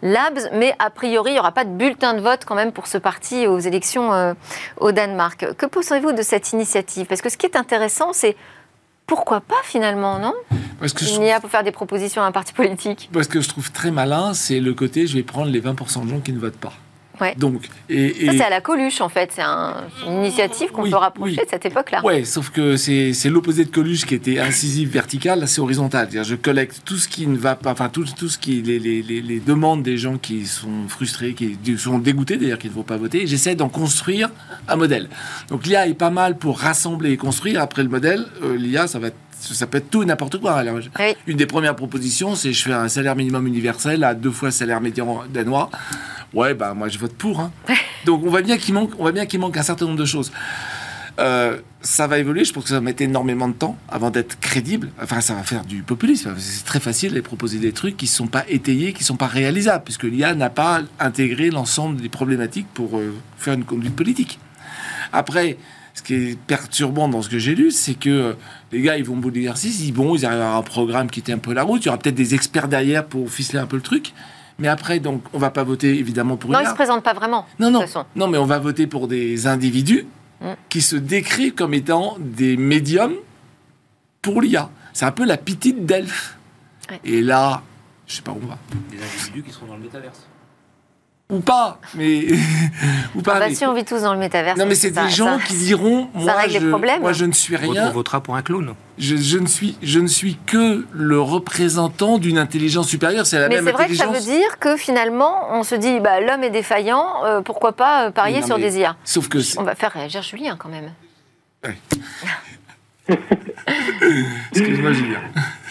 Labs, mais a priori, il n'y aura pas de bulletin de vote quand même pour ce parti aux élections au Danemark. Que pensez-vous de cette initiative? Parce que ce qui est intéressant, c'est pourquoi pas finalement, non? Parce que Une IA pour faire des propositions à un parti politique. Parce que je trouve très malin, c'est le côté je vais prendre les 20% de gens qui ne votent pas. Donc, et, Ça, c'est à la Coluche, en fait. C'est une initiative qu'on peut rapprocher de cette époque-là. Oui, sauf que c'est l'opposé de Coluche qui était incisif vertical. Là, c'est horizontal. Je collecte tout ce qui ne va pas, enfin, tout, tout ce qui. Les, les, les, demandes des gens qui sont frustrés, qui sont dégoûtés d'ailleurs, qui ne vont pas voter. J'essaie d'en construire un modèle. Donc, l'IA est pas mal pour rassembler et construire. Après le modèle, euh, l'IA, ça va ça peut être tout et n'importe quoi. Alors, Une des premières propositions, c'est je fais un salaire minimum universel à deux fois le salaire médian danois. Ouais, bah moi je vote pour. Hein. Donc on voit bien qu'il manque, on voit bien qu'il manque un certain nombre de choses. Euh, ça va évoluer, je pense que ça va mettre énormément de temps avant d'être crédible. Enfin, ça va faire du populisme. C'est très facile de proposer des trucs qui ne sont pas étayés, qui ne sont pas réalisables, puisque l'IA n'a pas intégré l'ensemble des problématiques pour euh, faire une conduite politique. Après, ce qui est perturbant dans ce que j'ai lu, c'est que euh, les gars, ils vont au bout de l'exercice, ils, bon, ils arrivent à un programme qui était un peu la route, il y aura peut-être des experts derrière pour ficeler un peu le truc. Mais après, donc, on va pas voter évidemment pour. Non, ils se présentent pas vraiment. Non, non. Non, mais on va voter pour des individus mm. qui se décrivent comme étant des médiums pour l'IA. C'est un peu la petite d'Elf. Et là, je sais pas où on va. Des individus qui seront dans le métaverse ou pas, mais ou pas. Ah bah si on vit tous dans le métavers. Non, mais c'est des gens qui diront moi, je, moi je ne suis rien. On votera pour un clown. Je, je, ne suis je ne suis que le représentant d'une intelligence supérieure. C'est la mais même intelligence. c'est vrai que ça veut dire que finalement on se dit bah, l'homme est défaillant, euh, pourquoi pas euh, parier sur des IA. Sauf que on va faire réagir Julien quand même. Excuse-moi, Julien.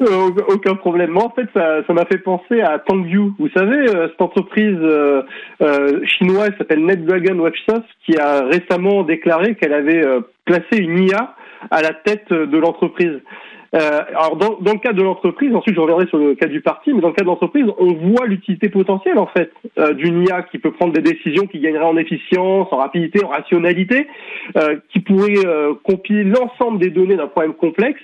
Euh, aucun problème. Moi, en fait, ça m'a fait penser à Tangview. Vous savez, euh, cette entreprise euh, chinoise s'appelle NetDragon Websoft qui a récemment déclaré qu'elle avait placé une IA à la tête de l'entreprise. alors dans, dans, le cas de l'entreprise, ensuite je reviendrai sur le cas du parti, mais dans le cas de l'entreprise, on voit l'utilité potentielle en fait d'une IA qui peut prendre des décisions qui gagneraient en efficience, en rapidité, en rationalité, qui pourrait compiler l'ensemble des données d'un problème complexe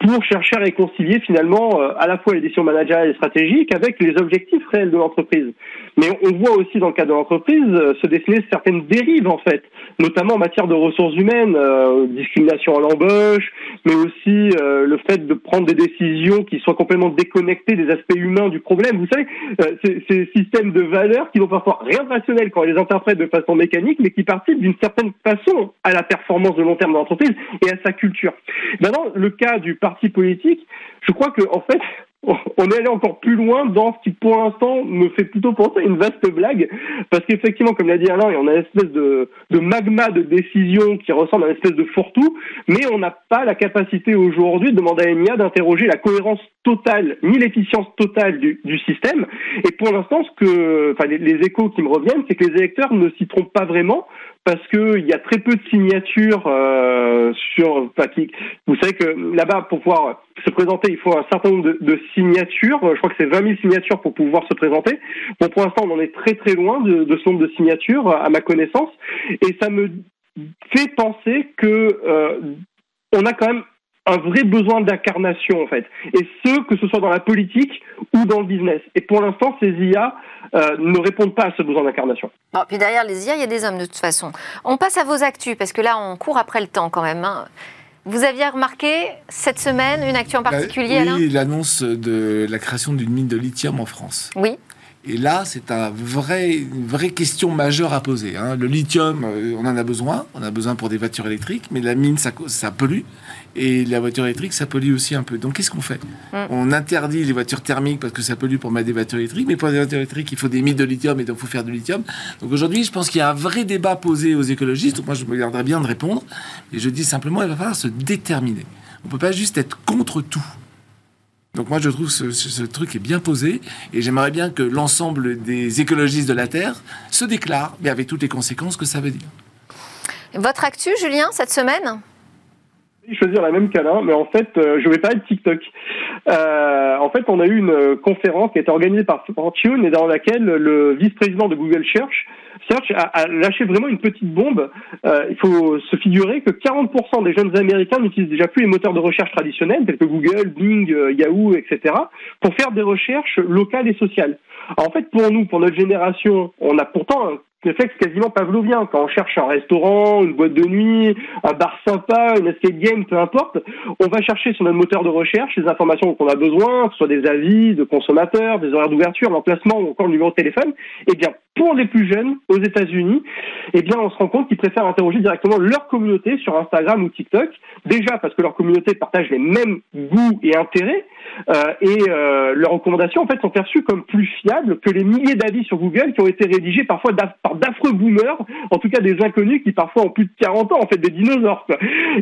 pour chercher à réconcilier finalement euh, à la fois les décisions managériales et stratégiques avec les objectifs réels de l'entreprise. Mais on voit aussi dans le cas de l'entreprise euh, se dessiner certaines dérives en fait, notamment en matière de ressources humaines, euh, discrimination à l'embauche, mais aussi le fait de prendre des décisions qui soient complètement déconnectées des aspects humains du problème. Vous savez, ces, ces systèmes de valeurs qui n'ont parfois rien de rationnel quand on les interprète de façon mécanique, mais qui participent d'une certaine façon à la performance de long terme de l'entreprise et à sa culture. Maintenant, le cas du parti politique, je crois que en fait, on est allé encore plus loin dans ce qui, pour l'instant, me fait plutôt penser à une vaste blague, parce qu'effectivement, comme l'a dit Alain, on a une espèce de, de magma de décision qui ressemble à une espèce de fourre-tout, mais on n'a pas la capacité aujourd'hui de demander à EMIA d'interroger la cohérence totale, ni l'efficience totale du, système. Et pour l'instant, ce que, enfin, les, les échos qui me reviennent, c'est que les électeurs ne s'y trompent pas vraiment, parce que il y a très peu de signatures euh, sur. Enfin, vous savez que là-bas, pour pouvoir se présenter, il faut un certain nombre de, de, signatures. Je crois que c'est 20 000 signatures pour pouvoir se présenter. Bon, pour l'instant, on en est très très loin de, de, ce nombre de signatures, à ma connaissance, et ça me fait penser que euh, on a quand même un vrai besoin d'incarnation en fait, et ce que ce soit dans la politique ou dans le business. Et pour l'instant, ces IA euh, ne répondent pas à ce besoin d'incarnation. Bon, puis derrière les IA, il y a des hommes de toute façon. On passe à vos actus parce que là, on court après le temps quand même. Hein. Vous aviez remarqué cette semaine une actu en bah, particulier Oui, l'annonce de la création d'une mine de lithium en France. Oui. Et là, c'est un vrai, une vraie question majeure à poser. Hein. Le lithium, euh, on en a besoin. On a besoin pour des voitures électriques, mais la mine, ça, ça pollue. Et la voiture électrique, ça pollue aussi un peu. Donc, qu'est-ce qu'on fait mm. On interdit les voitures thermiques parce que ça pollue pour mettre des voitures électriques. Mais pour des voitures électriques, il faut des mines de lithium et donc il faut faire du lithium. Donc, aujourd'hui, je pense qu'il y a un vrai débat posé aux écologistes. Donc, moi, je me garderais bien de répondre. Et je dis simplement, il va falloir se déterminer. On ne peut pas juste être contre tout. Donc moi je trouve ce, ce, truc est bien posé et j'aimerais bien que l'ensemble des écologistes de la Terre se déclarent, mais avec toutes les conséquences que ça veut dire. Votre actu, Julien, cette semaine? Choisir la même qu'Alain, mais en fait, euh, je vais parler de TikTok. Euh, en fait, on a eu une conférence qui a été organisée par Fortune et dans laquelle le vice-président de Google Search Search a, lâché vraiment une petite bombe. Euh, il faut se figurer que 40% des jeunes Américains n'utilisent déjà plus les moteurs de recherche traditionnels tels que Google, Bing, euh, Yahoo, etc. pour faire des recherches locales et sociales. en fait, pour nous, pour notre génération, on a pourtant un réflexe quasiment pavlovien. Quand on cherche un restaurant, une boîte de nuit, un bar sympa, une escape game, peu importe, on va chercher sur notre moteur de recherche les informations dont on a besoin, que ce soit des avis de consommateurs, des horaires d'ouverture, l'emplacement ou encore le numéro de téléphone. Eh bien, pour les plus jeunes aux États-Unis, eh bien, on se rend compte qu'ils préfèrent interroger directement leur communauté sur Instagram ou TikTok. Déjà parce que leur communauté partage les mêmes goûts et intérêts, euh, et euh, leurs recommandations en fait sont perçues comme plus fiables que les milliers d'avis sur Google qui ont été rédigés parfois par d'affreux boomers, en tout cas des inconnus qui parfois ont plus de 40 ans, en fait des dinosaures.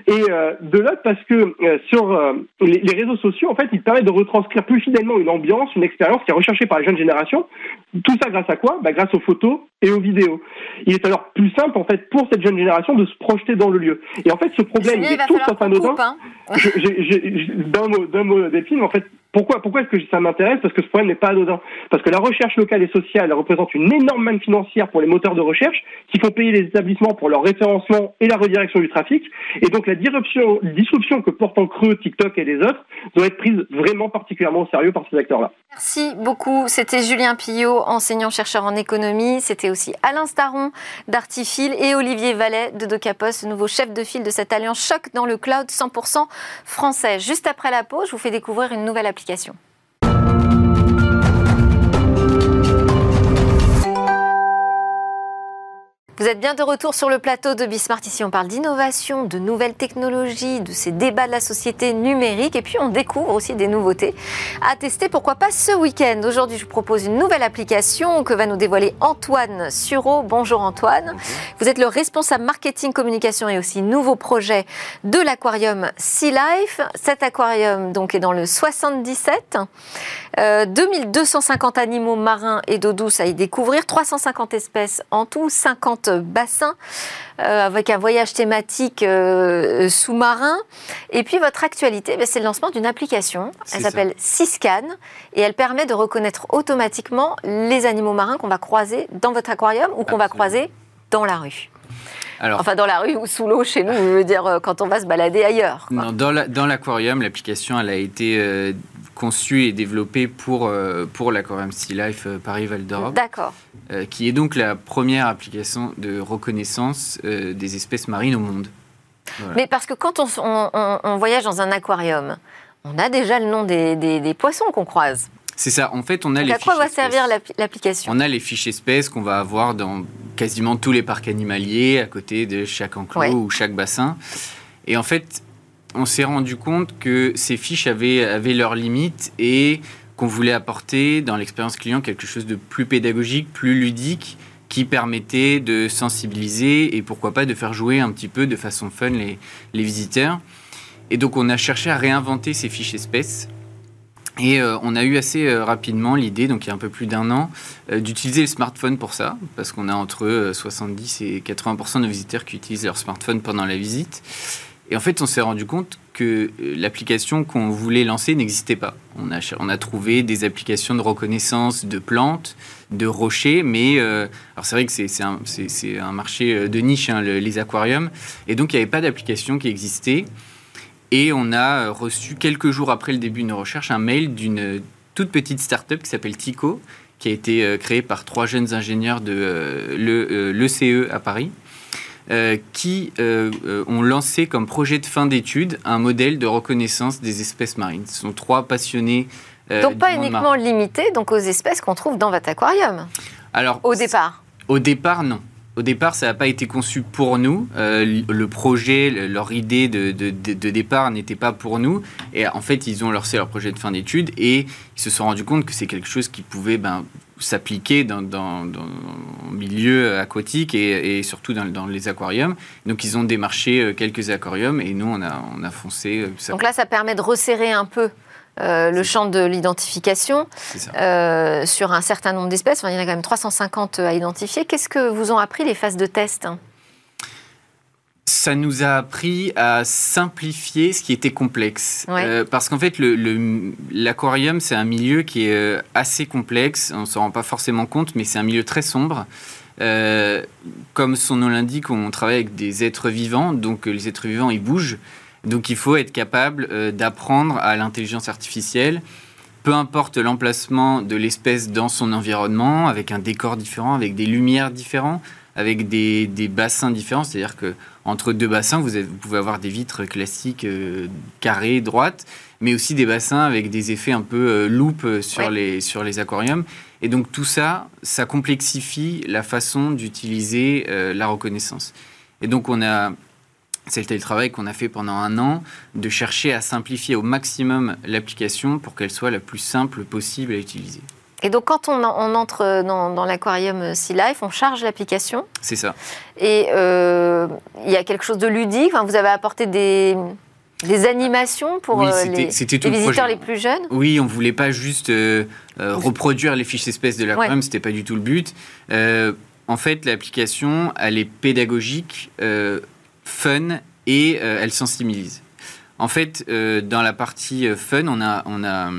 Et euh, de l'autre parce que sur les, les, réseaux sociaux, en fait, ils permettent de retranscrire plus fidèlement une ambiance, une expérience qui est recherchée par les jeunes générations. Tout ça grâce à quoi? Bah, Grâce aux photos et aux vidéos. Il est alors plus simple en fait pour cette jeune génération de se projeter dans le lieu. Et en fait, ce problème, il est tout sauf anodin. Hein d'un mot, d'un mot d'épine, en fait, pourquoi, est-ce que ça m'intéresse? Parce que ce problème n'est pas anodin. Parce que la recherche locale et sociale représente une énorme manne financière pour les moteurs de recherche qui font payer les établissements pour leur référencement et la redirection du trafic. Et donc la disruption, disruption que portent en creux TikTok et les autres doit être prise vraiment particulièrement au sérieux par ces acteurs-là. Merci beaucoup. C'était Julien Pillot, enseignant-chercheur en économie. C'était aussi Alain Staron d'Artifil et Olivier Vallet de Docapos, nouveau chef de file de cette alliance choc dans le cloud 100% français. Juste après la pause, je vous fais découvrir une nouvelle application vous Vous êtes bien de retour sur le plateau de Bismart. Ici, on parle d'innovation, de nouvelles technologies, de ces débats de la société numérique. Et puis, on découvre aussi des nouveautés à tester, pourquoi pas ce week-end. Aujourd'hui, je vous propose une nouvelle application que va nous dévoiler Antoine Sureau. Bonjour Antoine. Vous êtes le responsable marketing, communication et aussi nouveau projet de l'aquarium Sea Life. Cet aquarium donc, est dans le 77. 2250 euh, animaux marins et d'eau douce à y découvrir, 350 espèces en tout, 50 bassins euh, avec un voyage thématique euh, sous-marin. Et puis votre actualité, ben, c'est le lancement d'une application. Elle s'appelle Siscan et elle permet de reconnaître automatiquement les animaux marins qu'on va croiser dans votre aquarium ou qu'on va croiser dans la rue. Alors, enfin, dans la rue ou sous l'eau chez nous, je veux dire, quand on va se balader ailleurs. Non, dans l'aquarium, l'application, elle a été conçu et développé pour, euh, pour l'aquarium Sea Life euh, Paris-Val d'Europe. D'accord. Euh, qui est donc la première application de reconnaissance des espèces marines au monde. Mais parce que quand on, voyage dans un aquarium, on a déjà le nom des, des, poissons qu'on croise. C'est ça. En fait, on a les à quoi va servir l'application? On a les fiches espèces qu'on va avoir dans quasiment tous les parcs animaliers, à côté de chaque enclos ou chaque bassin. Et en fait, on s'est rendu compte que ces fiches avaient, avaient leurs limites et qu'on voulait apporter dans l'expérience client quelque chose de plus pédagogique, plus ludique, qui permettait de sensibiliser et pourquoi pas de faire jouer un petit peu de façon fun les, les visiteurs. Et donc on a cherché à réinventer ces fiches espèces. Et euh, on a eu assez euh, rapidement l'idée, donc il y a un peu plus d'un an, euh, d'utiliser le smartphone pour ça, parce qu'on a entre 70 et 80% de visiteurs qui utilisent leur smartphone pendant la visite. Et en fait, on s'est rendu compte que euh, l'application qu'on voulait lancer n'existait pas. On a, on a trouvé des applications de reconnaissance de plantes, de rochers, mais euh, alors c'est vrai que c'est un, marché euh, de niche, hein, les aquariums, et donc il n'y avait pas d'application qui existait. Et on a reçu quelques jours après le début de nos recherches un mail d'une toute petite start-up qui s'appelle Tico, qui a été créée par trois jeunes ingénieurs de l'ECE à Paris euh, qui euh, euh, ont lancé comme projet de fin d'études un modèle de reconnaissance des espèces marines. Ce sont trois passionnés. donc pas uniquement limité donc aux espèces qu'on trouve dans votre aquarium. Alors au départ. Au départ, non. Au départ, ça n'a pas été conçu pour nous. le projet, leur idée de, de, de départ n'était pas pour nous. Et en fait, ils ont lancé leur projet de fin d'études et ils se sont rendus compte que c'est quelque chose qui pouvait ben, s'appliquer dans, dans, le milieu aquatique et, surtout dans, les aquariums. Donc ils ont démarché euh, quelques aquariums et nous on a, on a foncé. Euh, Donc là ça permet de resserrer un peu euh, le champ de l'identification sur un certain nombre d'espèces. il y en a quand même 350 à identifier. Qu'est-ce que vous ont appris les phases de test ça nous a appris à simplifier ce qui était complexe. Euh, parce qu'en fait, l'aquarium, le, c'est un milieu qui est euh, assez complexe. On ne s'en rend pas forcément compte, mais c'est un milieu très sombre. Euh, comme son nom l'indique, on travaille avec des êtres vivants, donc les êtres vivants, ils bougent. Donc il faut être capable d'apprendre à l'intelligence artificielle, peu importe l'emplacement de l'espèce dans son environnement, avec un décor différent, avec des lumières différentes, avec des, des bassins différents. C'est-à-dire que entre deux bassins, vous, pouvez avoir des vitres classiques euh, carrées, droites, mais aussi des bassins avec des effets un peu euh, euh, sur, les, sur les aquariums. Et donc tout ça, ça complexifie la façon d'utiliser la reconnaissance. Et donc on a, c'est le travail qu'on a fait pendant un an, de chercher à simplifier au maximum l'application pour qu'elle soit la plus simple possible à utiliser. Et donc, quand on, entre dans, l'aquarium Sea Life, on charge l'application. C'est ça. Et euh, il y a quelque chose de ludique. vous avez apporté des, des animations pour euh, les, visiteurs les plus jeunes Oui, on ne voulait pas juste euh, reproduire les fiches espèces de l'aquarium, ce n'était pas du tout le but. en fait, l'application, elle est pédagogique, fun et elle sensibilise. En fait, euh, dans la partie euh, fun, on a, on, a,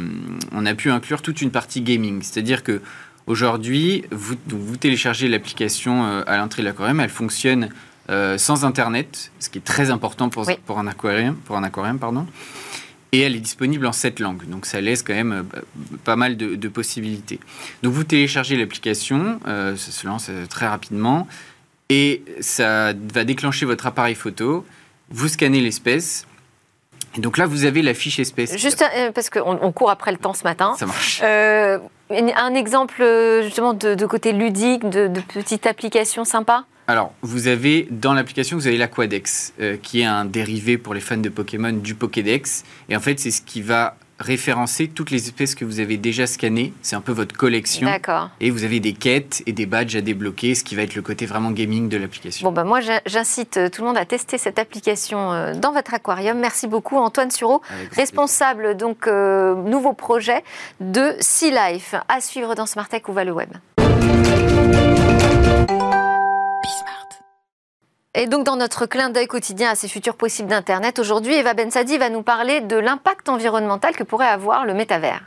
on a pu inclure toute une partie gaming. C'est-à-dire que aujourd'hui, vous, vous téléchargez l'application euh, à l'entrée de l'aquarium, elle fonctionne sans Internet, ce qui est très important pour, pour un aquarium. Pour un aquarium pardon. Et elle est disponible en sept langues. Donc ça laisse quand même pas mal de, de possibilités. Donc vous téléchargez l'application, ça se lance très rapidement, et ça va déclencher votre appareil photo, vous scannez l'espèce, et donc là, vous avez la fiche espèce. Juste euh, parce qu'on court après le temps ce matin. Ça marche. Euh, un exemple justement de, côté ludique, de, de petite application sympa Alors, vous avez dans l'application, vous avez l'Aquadex, euh, qui est un dérivé pour les fans de Pokémon du Pokédex. Et en fait, c'est ce qui va référencer toutes les espèces que vous avez déjà scannées. C'est un peu votre collection. D'accord. Et vous avez des quêtes et des badges à débloquer, ce qui va être le côté vraiment gaming de l'application. Bon, ben moi, j'in- j'incite euh, tout le monde à tester cette application euh, dans votre aquarium. Merci beaucoup, Antoine Sureau, responsable, donc, euh, nouveau projet de Sea Life. À suivre dans Smart Tech ou va le web. Et donc, dans notre clin d'œil quotidien à ces futurs possibles d'Internet, aujourd'hui, Eva Bensadi va nous parler de l'impact environnemental que pourrait avoir le métavers.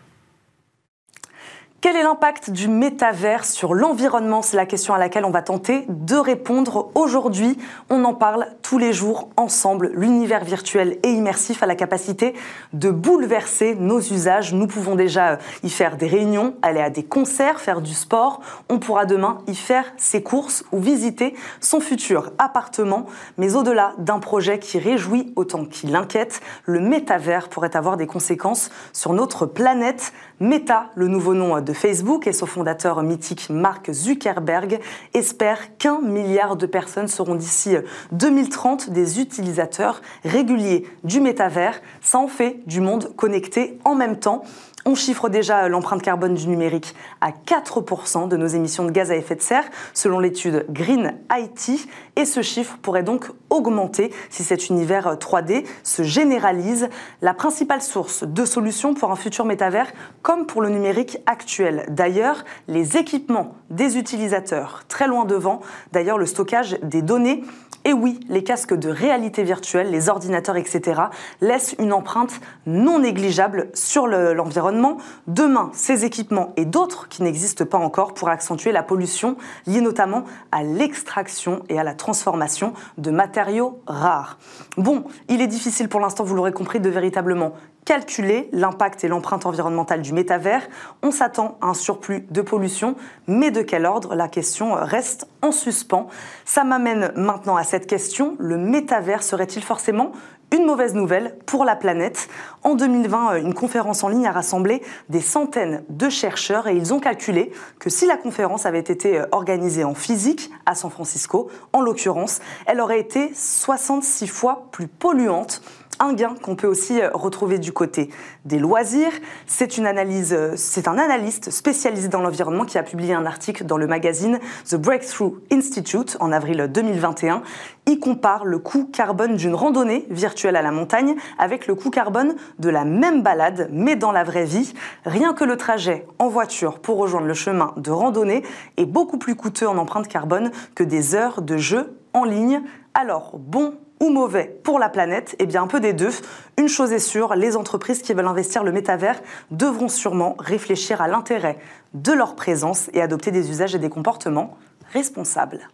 Quel est l'impact du métavers sur l'environnement? C'est la question à laquelle on va tenter de répondre aujourd'hui. On en parle tous les jours ensemble. L'univers virtuel et immersif a la capacité de bouleverser nos usages. Nous pouvons déjà y faire des réunions, aller à des concerts, faire du sport. On pourra demain y faire ses courses ou visiter son futur appartement. Mais au-delà d'un projet qui réjouit autant qu'il inquiète, le métavers pourrait avoir des conséquences sur notre planète. Meta, le nouveau nom de Facebook, et son fondateur mythique Mark Zuckerberg espère qu'un milliard de personnes seront d'ici 2030 des utilisateurs réguliers du métavers. Ça en fait du monde connecté en même temps. On chiffre déjà l'empreinte carbone du numérique à 4% de nos émissions de gaz à effet de serre, selon l'étude Green IT, et ce chiffre pourrait donc augmenter si cet univers 3D se généralise. La principale source de solutions pour un futur métavers, comme pour le numérique actuel. D'ailleurs, les équipements des utilisateurs, très loin devant, d'ailleurs le stockage des données et oui, les casques de réalité virtuelle, les ordinateurs, etc., laissent une empreinte non négligeable sur le- l'environnement. Demain, ces équipements et d'autres qui n'existent pas encore pourraient accentuer la pollution liée notamment à l'extraction et à la transformation de matériaux rares. Bon, il est difficile pour l'instant, vous l'aurez compris, de véritablement calculer l'impact et l'empreinte environnementale du métavers. On s'attend à un surplus de pollution, mais de quel ordre? La question reste en suspens. Ça m'amène maintenant à cette question. Le métavers serait-il forcément une mauvaise nouvelle pour la planète. En 2020, une conférence en ligne a rassemblé des centaines de chercheurs et ils ont calculé que si la conférence avait été organisée en physique à San Francisco, en l'occurrence, elle aurait été 66 fois plus polluante un gain qu'on peut aussi retrouver du côté des loisirs. C'est une analyse, c'est un analyste spécialisé dans l'environnement qui a publié un article dans le magazine The Breakthrough Institute en avril 2021. Il compare le coût carbone d'une randonnée virtuelle à la montagne avec le coût carbone de la même balade, mais dans la vraie vie. Rien que le trajet en voiture pour rejoindre le chemin de randonnée est beaucoup plus coûteux en empreinte carbone que des heures de jeu en ligne. Alors, bon ou mauvais pour la planète Eh bien, un peu des deux. Une chose est sûre, les entreprises qui veulent investir le métavers devront sûrement réfléchir à l'intérêt de leur présence et adopter des usages et des comportements responsables.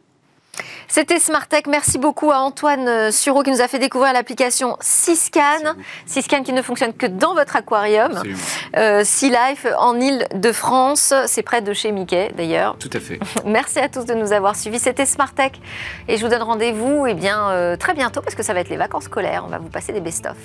C'était Smartech. Merci beaucoup à Antoine Sureau qui nous a fait découvrir l'application Siscan. Siscan qui ne fonctionne que dans votre aquarium. Absolument. Euh, sea Life en Île-de-France. C'est près de chez Mickey d'ailleurs. Tout à fait. Merci à tous de nous avoir suivis. C'était Smartech. Et je vous donne rendez-vous eh bien, euh, très bientôt parce que ça va être les vacances scolaires. On va vous passer des best-of.